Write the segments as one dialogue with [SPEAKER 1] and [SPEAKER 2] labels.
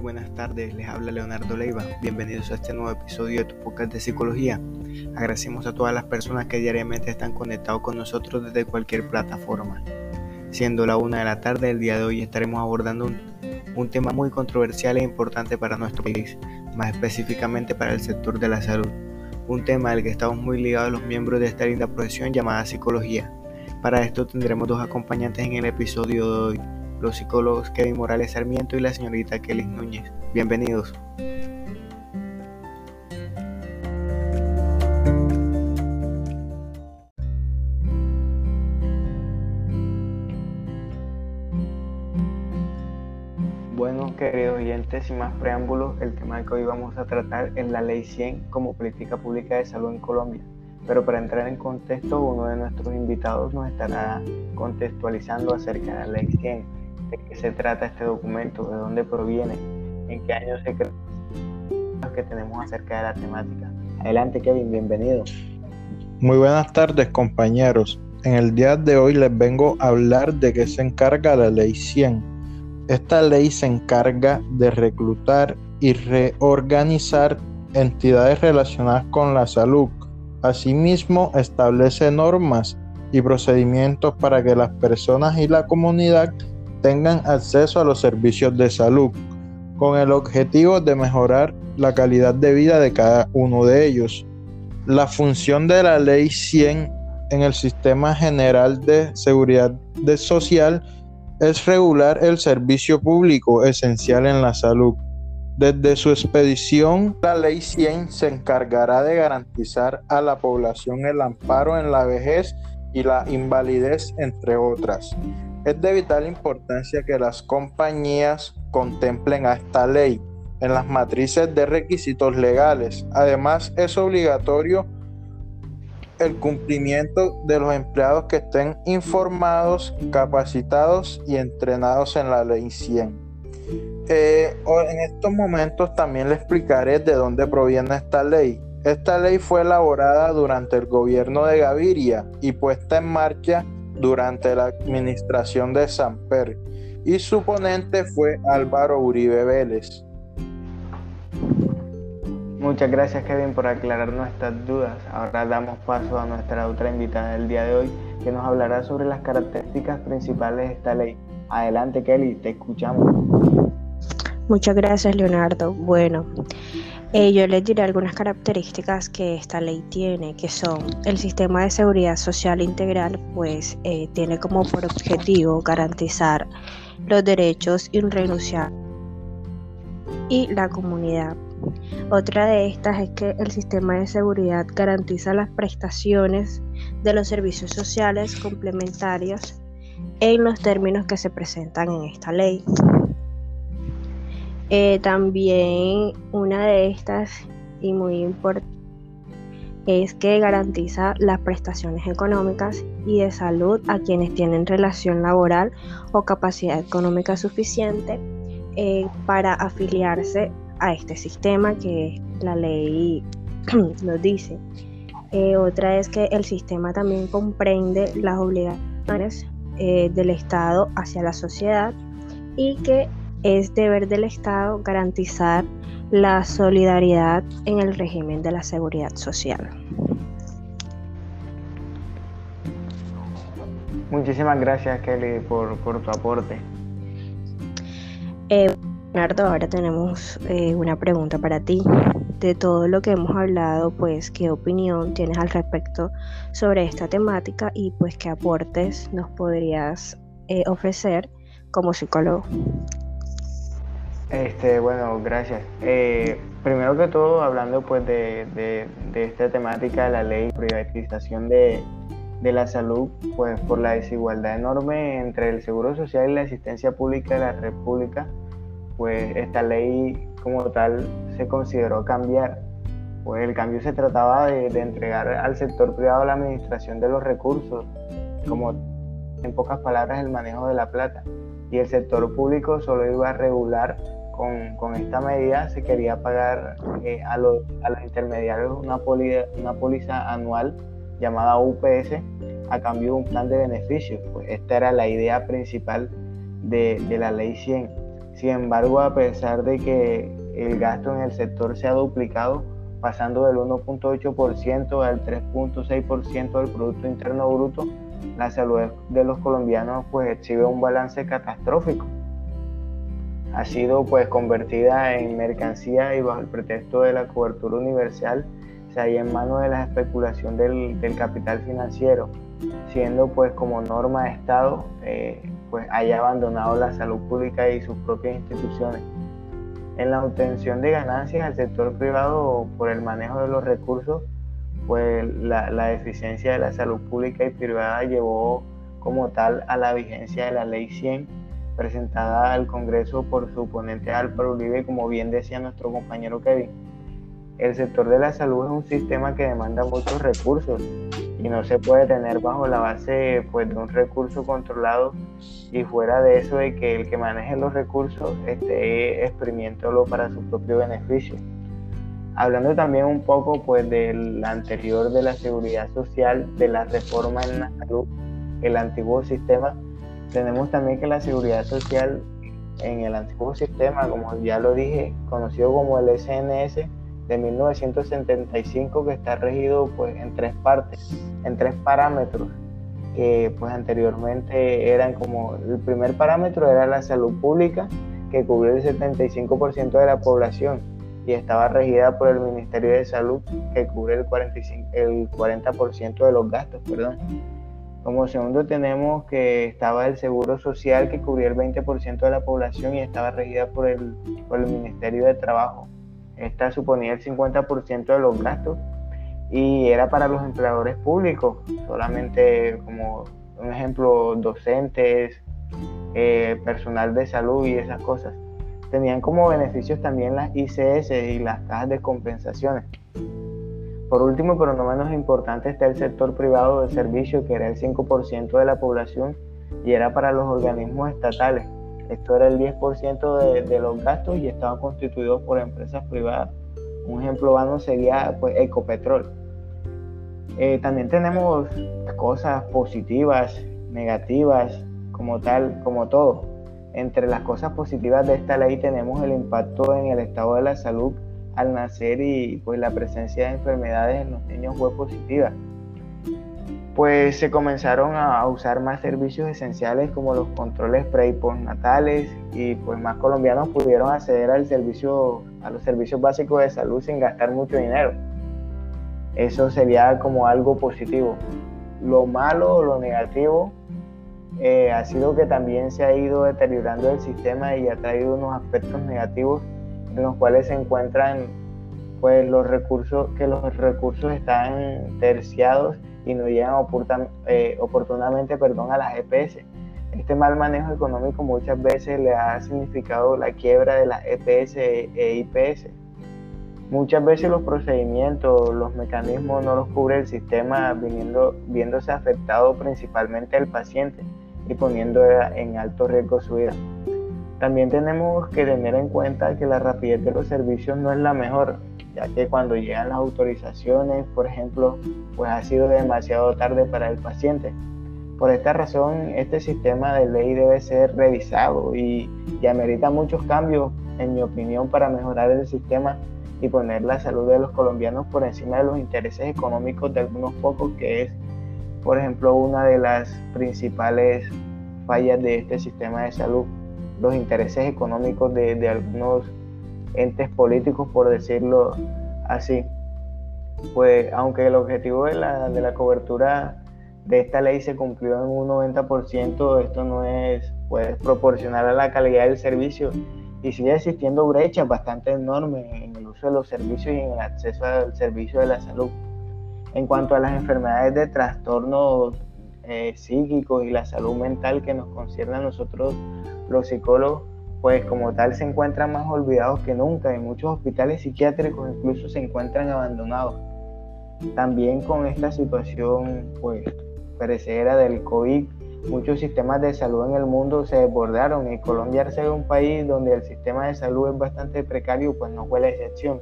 [SPEAKER 1] buenas tardes, les habla Leonardo Leiva. Bienvenidos a este nuevo episodio de tu podcast de psicología. Agradecemos a todas las personas que diariamente están conectados con nosotros desde cualquier plataforma. Siendo la una de la tarde, el día de hoy estaremos abordando un, un tema muy controversial e importante para nuestro país, más específicamente para el sector de la salud. Un tema al que estamos muy ligados los miembros de esta linda profesión llamada psicología. Para esto tendremos dos acompañantes en el episodio de hoy los psicólogos Kevin Morales Sarmiento y la señorita Kelly Núñez. Bienvenidos. Bueno, queridos oyentes, sin más preámbulos, el tema que hoy vamos a tratar es la Ley 100 como política pública de salud en Colombia. Pero para entrar en contexto, uno de nuestros invitados nos estará contextualizando acerca de la Ley 100 de qué se trata este documento, de dónde proviene, en qué año se creó, que tenemos acerca de la temática. Adelante Kevin, bienvenido.
[SPEAKER 2] Muy buenas tardes compañeros. En el día de hoy les vengo a hablar de qué se encarga la ley 100. Esta ley se encarga de reclutar y reorganizar entidades relacionadas con la salud. Asimismo, establece normas y procedimientos para que las personas y la comunidad tengan acceso a los servicios de salud, con el objetivo de mejorar la calidad de vida de cada uno de ellos. La función de la Ley 100 en el Sistema General de Seguridad Social es regular el servicio público esencial en la salud. Desde su expedición, la Ley 100 se encargará de garantizar a la población el amparo en la vejez y la invalidez, entre otras. Es de vital importancia que las compañías contemplen a esta ley en las matrices de requisitos legales. Además, es obligatorio el cumplimiento de los empleados que estén informados, capacitados y entrenados en la ley 100. Eh, en estos momentos también le explicaré de dónde proviene esta ley. Esta ley fue elaborada durante el gobierno de Gaviria y puesta en marcha durante la administración de Samper y su ponente fue Álvaro Uribe Vélez.
[SPEAKER 1] Muchas gracias Kevin por aclarar nuestras dudas. Ahora damos paso a nuestra otra invitada del día de hoy que nos hablará sobre las características principales de esta ley. Adelante Kelly, te escuchamos.
[SPEAKER 3] Muchas gracias Leonardo. Bueno, eh, yo les diré algunas características que esta ley tiene, que son el sistema de seguridad social integral, pues eh, tiene como por objetivo garantizar los derechos irrenunciables y la comunidad. Otra de estas es que el sistema de seguridad garantiza las prestaciones de los servicios sociales complementarios en los términos que se presentan en esta ley. Eh, también una de estas y muy importante es que garantiza las prestaciones económicas y de salud a quienes tienen relación laboral o capacidad económica suficiente eh, para afiliarse a este sistema que la ley nos dice. Eh, otra es que el sistema también comprende las obligaciones del Estado hacia la sociedad y que es deber del Estado garantizar la solidaridad en el régimen de la seguridad social.
[SPEAKER 1] Muchísimas gracias Kelly por, tu aporte.
[SPEAKER 3] Eh, Leonardo, ahora tenemos eh, una pregunta para ti. De todo lo que hemos hablado, pues, ¿qué opinión tienes al respecto sobre esta temática y pues qué aportes nos podrías eh, ofrecer como psicólogo?
[SPEAKER 1] Este, bueno, gracias. Eh, primero que todo, hablando pues de, esta temática de la ley privatización de, de, la salud, pues por la desigualdad enorme entre el seguro social y la asistencia pública de la República, pues esta ley como tal se consideró cambiar. Pues el cambio se trataba de, de entregar al sector privado la administración de los recursos, como en pocas palabras el manejo de la plata, y el sector público solo iba a regular con, esta medida se quería pagar eh, a, los, intermediarios una, una póliza anual llamada UPS a cambio de un plan de beneficios. Pues esta era la idea principal de, de la ley 100. Sin embargo, a pesar de que el gasto en el sector se ha duplicado, pasando del 1.8% al 3.6% del Producto Interno Bruto, la salud de los colombianos pues exhibe un balance catastrófico. Ha sido pues convertida en mercancía y bajo el pretexto de la cobertura universal se halla en manos de la especulación del, capital financiero, siendo pues como norma de Estado eh, pues haya abandonado la salud pública y sus propias instituciones. En la obtención de ganancias al sector privado por el manejo de los recursos, pues la, la deficiencia de la salud pública y privada llevó como tal a la vigencia de la Ley 100 presentada al Congreso por su oponente Álvaro Uribe, como bien decía nuestro compañero Kevin. El sector de la salud es un sistema que demanda muchos recursos y no se puede tener bajo la base pues, de un recurso controlado y fuera de eso de que el que maneje los recursos esté exprimiéndolo para su propio beneficio. Hablando también un poco pues del anterior de la seguridad social, de la reforma en la salud, el antiguo sistema, tenemos también que la seguridad social en el antiguo sistema, como ya lo dije, conocido como el SNS, de 1975 que está regido pues en tres partes, en tres parámetros que pues anteriormente eran como el primer parámetro era la salud pública que cubre el 75% de la población y estaba regida por el Ministerio de Salud que cubre el 45 el 40% de los gastos, perdón. Como segundo tenemos que estaba el Seguro Social que cubría el 20% de la población y estaba regida por el, por el Ministerio de Trabajo esta suponía el 50% de los gastos y era para los empleadores públicos, solamente como un ejemplo, docentes, eh, personal de salud y esas cosas. Tenían como beneficios también las ICS y las cajas de compensaciones. Por último, pero no menos importante, está el sector privado de servicio, que era el 5% de la población y era para los organismos estatales. Esto era el 10% de, los gastos y estaban constituidos por empresas privadas. Un ejemplo vano sería pues, Ecopetrol. Eh, también tenemos cosas positivas, negativas, como tal, como todo. Entre las cosas positivas de esta ley tenemos el impacto en el estado de la salud al nacer y pues la presencia de enfermedades en los niños fue positiva pues se comenzaron a usar más servicios esenciales como los controles pre y postnatales y pues más colombianos pudieron acceder al servicio, a los servicios básicos de salud sin gastar mucho dinero. Eso sería como algo positivo. Lo malo o lo negativo eh, ha sido que también se ha ido deteriorando el sistema y ha traído unos aspectos negativos en los cuales se encuentran pues los recursos que los recursos están terciados y no llegan eh, oportunamente perdón, a las EPS. Este mal manejo económico muchas veces le ha significado la quiebra de las EPS e IPS. Muchas veces los procedimientos, los mecanismos no los cubre el sistema, viniendo, viéndose afectado principalmente el paciente y poniendo en alto riesgo su vida. También tenemos que tener en cuenta que la rapidez de los servicios no es la mejor ya que cuando llegan las autorizaciones, por ejemplo, pues ha sido demasiado tarde para el paciente. Por esta razón, este sistema de ley debe ser revisado y, y amerita muchos cambios, en mi opinión, para mejorar el sistema y poner la salud de los colombianos por encima de los intereses económicos de algunos pocos, que es, por ejemplo, una de las principales fallas de este sistema de salud, los intereses económicos de, algunos entes políticos, por decirlo así. Pues aunque el objetivo de la, de la cobertura de esta ley se cumplió en un 90%, esto no es pues, proporcional a la calidad del servicio y sigue existiendo brechas bastante enormes en el uso de los servicios y en el acceso al servicio de la salud. En cuanto a las enfermedades de trastornos eh, psíquicos y la salud mental que nos concierne a nosotros los psicólogos, pues como tal se encuentran más olvidados que nunca. En muchos hospitales psiquiátricos incluso se encuentran abandonados. También con esta situación pues perecedera del COVID, muchos sistemas de salud en el mundo se desbordaron y Colombia al ser un país donde el sistema de salud es bastante precario, pues no fue la excepción.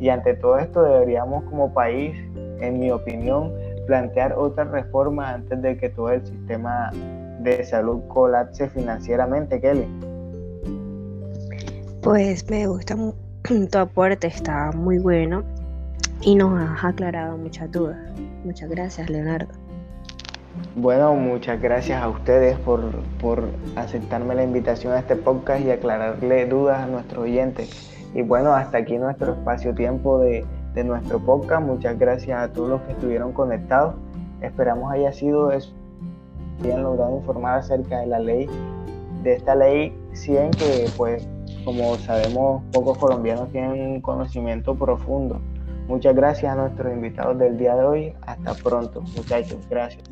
[SPEAKER 1] Y ante todo esto deberíamos como país, en mi opinión, plantear otra reforma antes de que todo el sistema de salud colapse financieramente, Kelly.
[SPEAKER 3] Pues me gusta tu aporte, está muy bueno y nos has aclarado muchas dudas. Muchas gracias, Leonardo.
[SPEAKER 1] Bueno, muchas gracias a ustedes por, por aceptarme la invitación a este podcast y aclararle dudas a nuestros oyentes. Y bueno, hasta aquí nuestro espacio-tiempo de, de nuestro podcast. Muchas gracias a todos los que estuvieron conectados. Esperamos haya sido eso, hayan logrado informar acerca de la ley, de esta ley 100 que pues como sabemos pocos colombianos tienen un conocimiento profundo. Muchas gracias a nuestros invitados del día de hoy. Hasta pronto, muchachos. Gracias.